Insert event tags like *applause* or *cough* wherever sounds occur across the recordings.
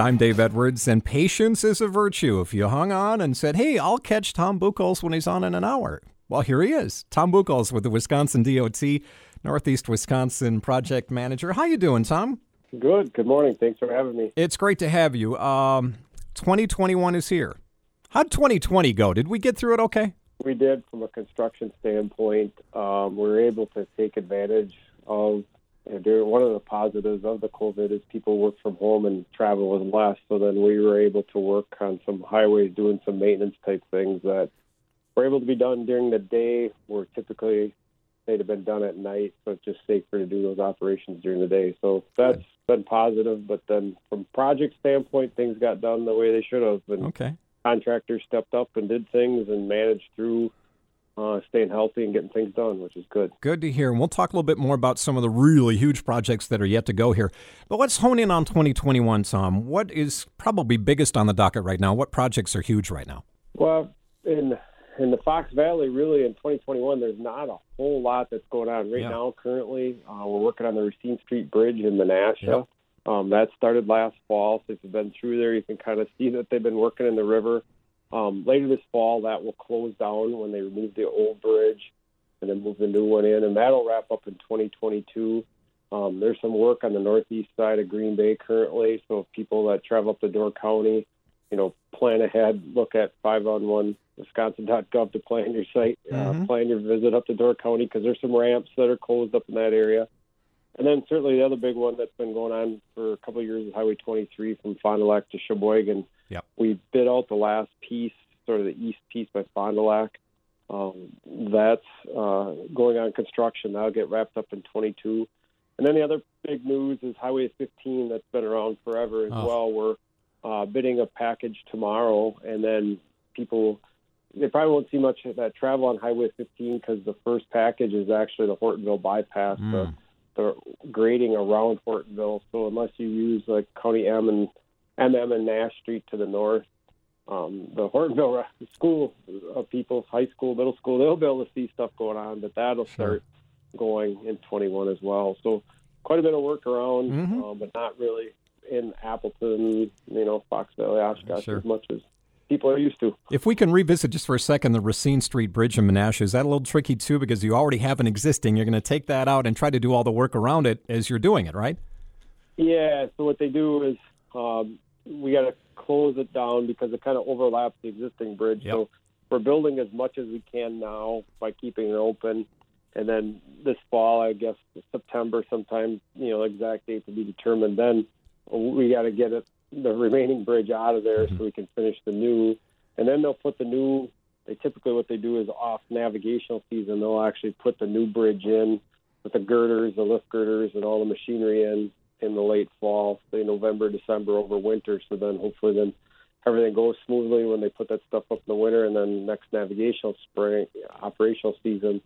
I'm Dave Edwards, and patience is a virtue. If you hung on and said, hey, I'll catch Tom Buchholz when he's on in an hour. Well, here he is, Tom Buchholz with the Wisconsin DOT, Northeast Wisconsin Project Manager. How you doing, Tom? Good. Good morning. Thanks for having me. It's great to have you. Um, 2021 is here. How'd 2020 go? Did we get through it okay? We did from a construction standpoint. Um, we were able to take advantage of during one of the positives of the COVID is people work from home and travel was less. So then we were able to work on some highways, doing some maintenance type things that were able to be done during the day. Where typically they'd have been done at night, so it's just safer to do those operations during the day. So that's been positive. But then from project standpoint, things got done the way they should have, and okay. contractors stepped up and did things and managed through uh, staying healthy and getting things done, which is good. Good to hear. And we'll talk a little bit more about some of the really huge projects that are yet to go here. But let's hone in on 2021, Tom. What is probably biggest on the docket right now? What projects are huge right now? Well, in in the Fox Valley, really in 2021, there's not a whole lot that's going on right Yeah. now. Currently, uh, we're working on the Racine Street Bridge in Menasha. Yep. Um, that started last fall. So if you've been through there, you can kind of see that they've been working in the river. Um, later this fall, that will close down when they remove the old bridge and then move the new one in, and that'll wrap up in 2022. Um, there's some work on the northeast side of Green Bay currently, so if people that travel up to Door County, you know, plan ahead, look at five on one Wisconsin.gov to plan your site, Mhm. uh, plan your visit up to Door County because there's some ramps that are closed up in that area. And then certainly the other big one that's been going on for a couple of years is Highway 23 from Fond du Lac to Sheboygan. Yep. We bid out the last piece, sort of the east piece by Fond du Lac. Um, that's uh, going on construction. That'll get wrapped up in 22. And then the other big news is Highway 15 that's been around forever as Oh. well. We're uh, bidding a package tomorrow, and then people they probably won't see much of that travel on Highway 15 because the first package is actually the Hortonville bypass, the, the grading around Hortonville. So unless you use like County M and MM and Nash Street to the north, um, the Hortonville school of People's high school, middle school, they'll be able to see stuff going on, but that'll start going in 21 as well. So quite a bit of work around, Mhm. uh, but not really in Appleton, you know, Fox Valley, Oshkosh Sure. as much as people are used to. If we can revisit just for a second the Racine Street Bridge in Menasha, is that a little tricky too? Because you already have an existing. You're going to take that out and try to do all the work around it as you're doing it, right? Yeah, so what they do is um, we got to close it down because it kind of overlaps the existing bridge. Yep. So we're building as much as we can now by keeping it open. And then this fall, I guess September sometime, you know, exact date to be determined. Then we got to get it, the remaining bridge out of there mm-hmm. so we can finish the new. And then they'll put the new. They typically what they do is off navigational season. They'll actually put the new bridge in with the girders, the lift girders, and all the machinery in in the late fall, say November, December, over winter. So then hopefully then everything goes smoothly when they put that stuff up in the winter, and then next navigational spring operational season,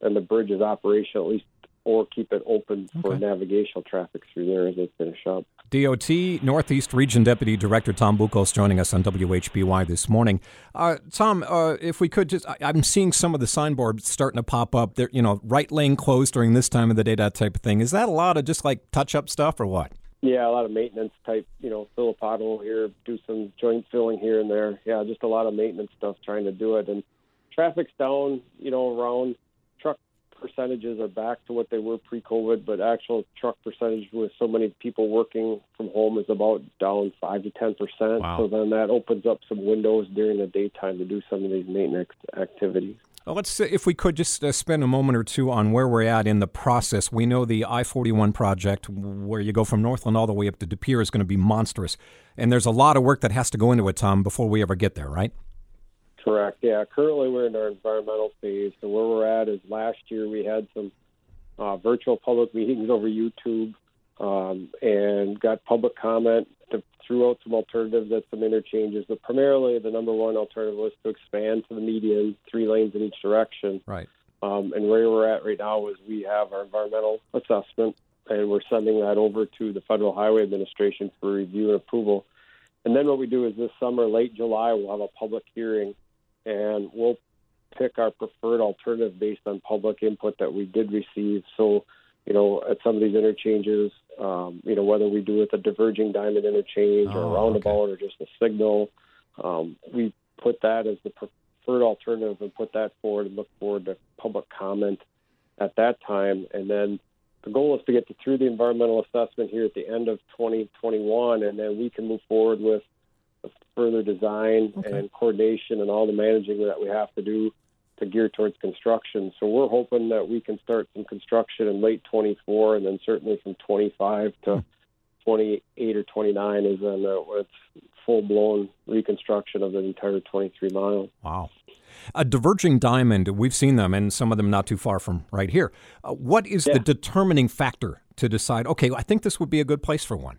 and the bridge is operational at least, or keep it open for navigational traffic through there as they finish up. DOT Northeast Region Deputy Director Tom Buchholz joining us on WHBY this morning. Uh, Tom, uh, if we could just, I, I'm seeing some of the signboards starting to pop up. There, you know, right lane closed during this time of the day, that type of thing. Is that a lot of just like touch up stuff or what? Yeah, a lot of maintenance type, you know, fill a pothole here, do some joint filling here and there. Yeah, just a lot of maintenance stuff trying to do it. And traffic's down, you know, around percentages are back to what they were pre-COVID, but actual truck percentage with so many people working from home is about down five to ten percent. Wow. So then that opens up some windows during the daytime to do some of these maintenance activities. Well, let's, uh, if we could just uh, spend a moment or two on where we're at in the process. We know the I 41 project, where you go from Northland all the way up to De Pere, is going to be monstrous. And there's a lot of work that has to go into it, Tom, before we ever get there, right? Correct. Yeah. Currently, we're in our environmental phase. So where we're at is last year we had some uh, virtual public meetings over YouTube um, and got public comment to threw out some alternatives at some interchanges, but primarily the number one alternative was to expand to the median, three lanes in each direction. Right. Um, and where we're at right now is we have our environmental assessment, and we're sending that over to the Federal Highway Administration for review and approval. And then what we do is this summer, late July, we'll have a public hearing, and we'll pick our preferred alternative based on public input that we did receive. So, you know, at some of these interchanges, um, you know, whether we do it a diverging diamond interchange or Oh, a roundabout or just a signal, um, we put that as the preferred alternative and put that forward and look forward to public comment at that time. And then the goal is to get to, through the environmental assessment here at the end of 2021, and then we can move forward with further design Okay. and coordination and all the managing that we have to do to gear towards construction. So we're hoping that we can start some construction in late 24, and then certainly from 25 to 28 or 29 is when uh, it's full blown reconstruction of the entire 23 miles. Wow. A diverging diamond, we've seen them, and some of them not too far from right here. Uh, what is Yeah. the determining factor to decide, okay, I think this would be a good place for one?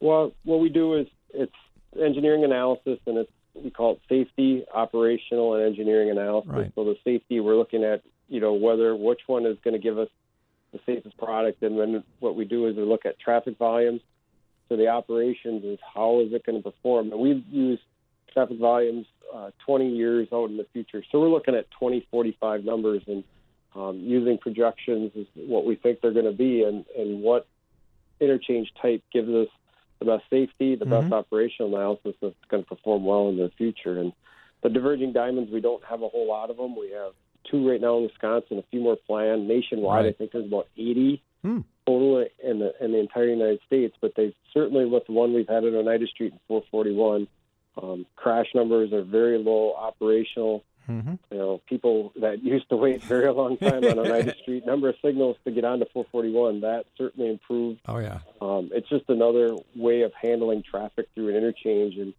Well, what we do is it's engineering analysis, and it's we call it safety, operational, and engineering analysis. Right. So the safety, we're looking at you know whether which one is going to give us the safest product, and then what we do is we look at traffic volumes. So the operations is how is it going to perform, and we've used traffic volumes uh, 20 years out in the future. So we're looking at 2045 numbers and um, using projections is what we think they're going to be, and and what interchange type gives us the best safety, the best operational analysis that's going to perform well in the future. And the diverging diamonds, we don't have a whole lot of them. We have two right now in Wisconsin, a few more planned nationwide. Right. I think there's about 80 Hmm. total in the in the entire United States. But they certainly with the one we've had at Oneida Street in 441, um, crash numbers are very low. Operational Mm-hmm. you know, people that used to wait very long time on a *laughs* Oneida Street, number of signals to get onto 441, that certainly improved. Oh, yeah. Um, it's just another way of handling traffic through an interchange, and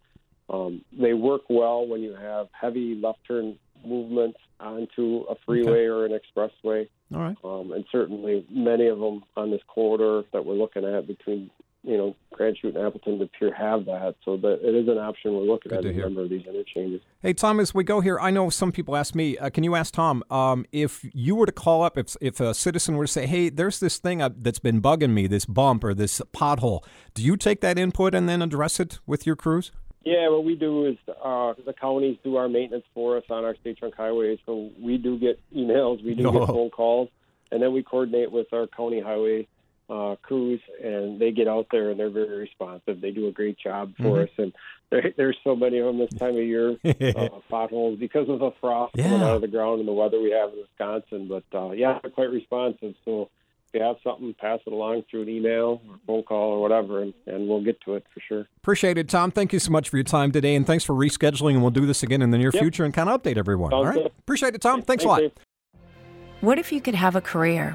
um, they work well when you have heavy left turn movements onto a freeway or an expressway. All right. Um, and certainly many of them on this corridor that we're looking at between, you know, Grand Chute and Appleton De Pere have that. So that it is an option we're looking Good at in a number of these interchanges. Hey, Tom, as we go here, I know some people ask me, uh, can you ask Tom, um, if you were to call up, if, if a citizen were to say, hey, there's this thing uh, that's been bugging me, this bump or this pothole, do you take that input and then address it with your crews? Yeah, what we do is uh, the counties do our maintenance for us on our state trunk highways. So we do get emails, we do Oh. get *laughs* phone calls, and then we coordinate with our county highway uh, crews, and they get out there and they're very responsive. They do a great job for us, and there, there's so many of them this time of year, *laughs* uh, potholes because of the frost coming out of the ground and the weather we have in Wisconsin. But uh, yeah, they're quite responsive. So if you have something, pass it along through an email or phone call or whatever, and, and we'll get to it for sure. Appreciate it, Tom. Thank you so much for your time today, and thanks for rescheduling. And we'll do this again in the near Yep. future and kind of update everyone. Sounds All right. good. Appreciate it, Tom. Thanks, a lot. Dave. What if you could have a career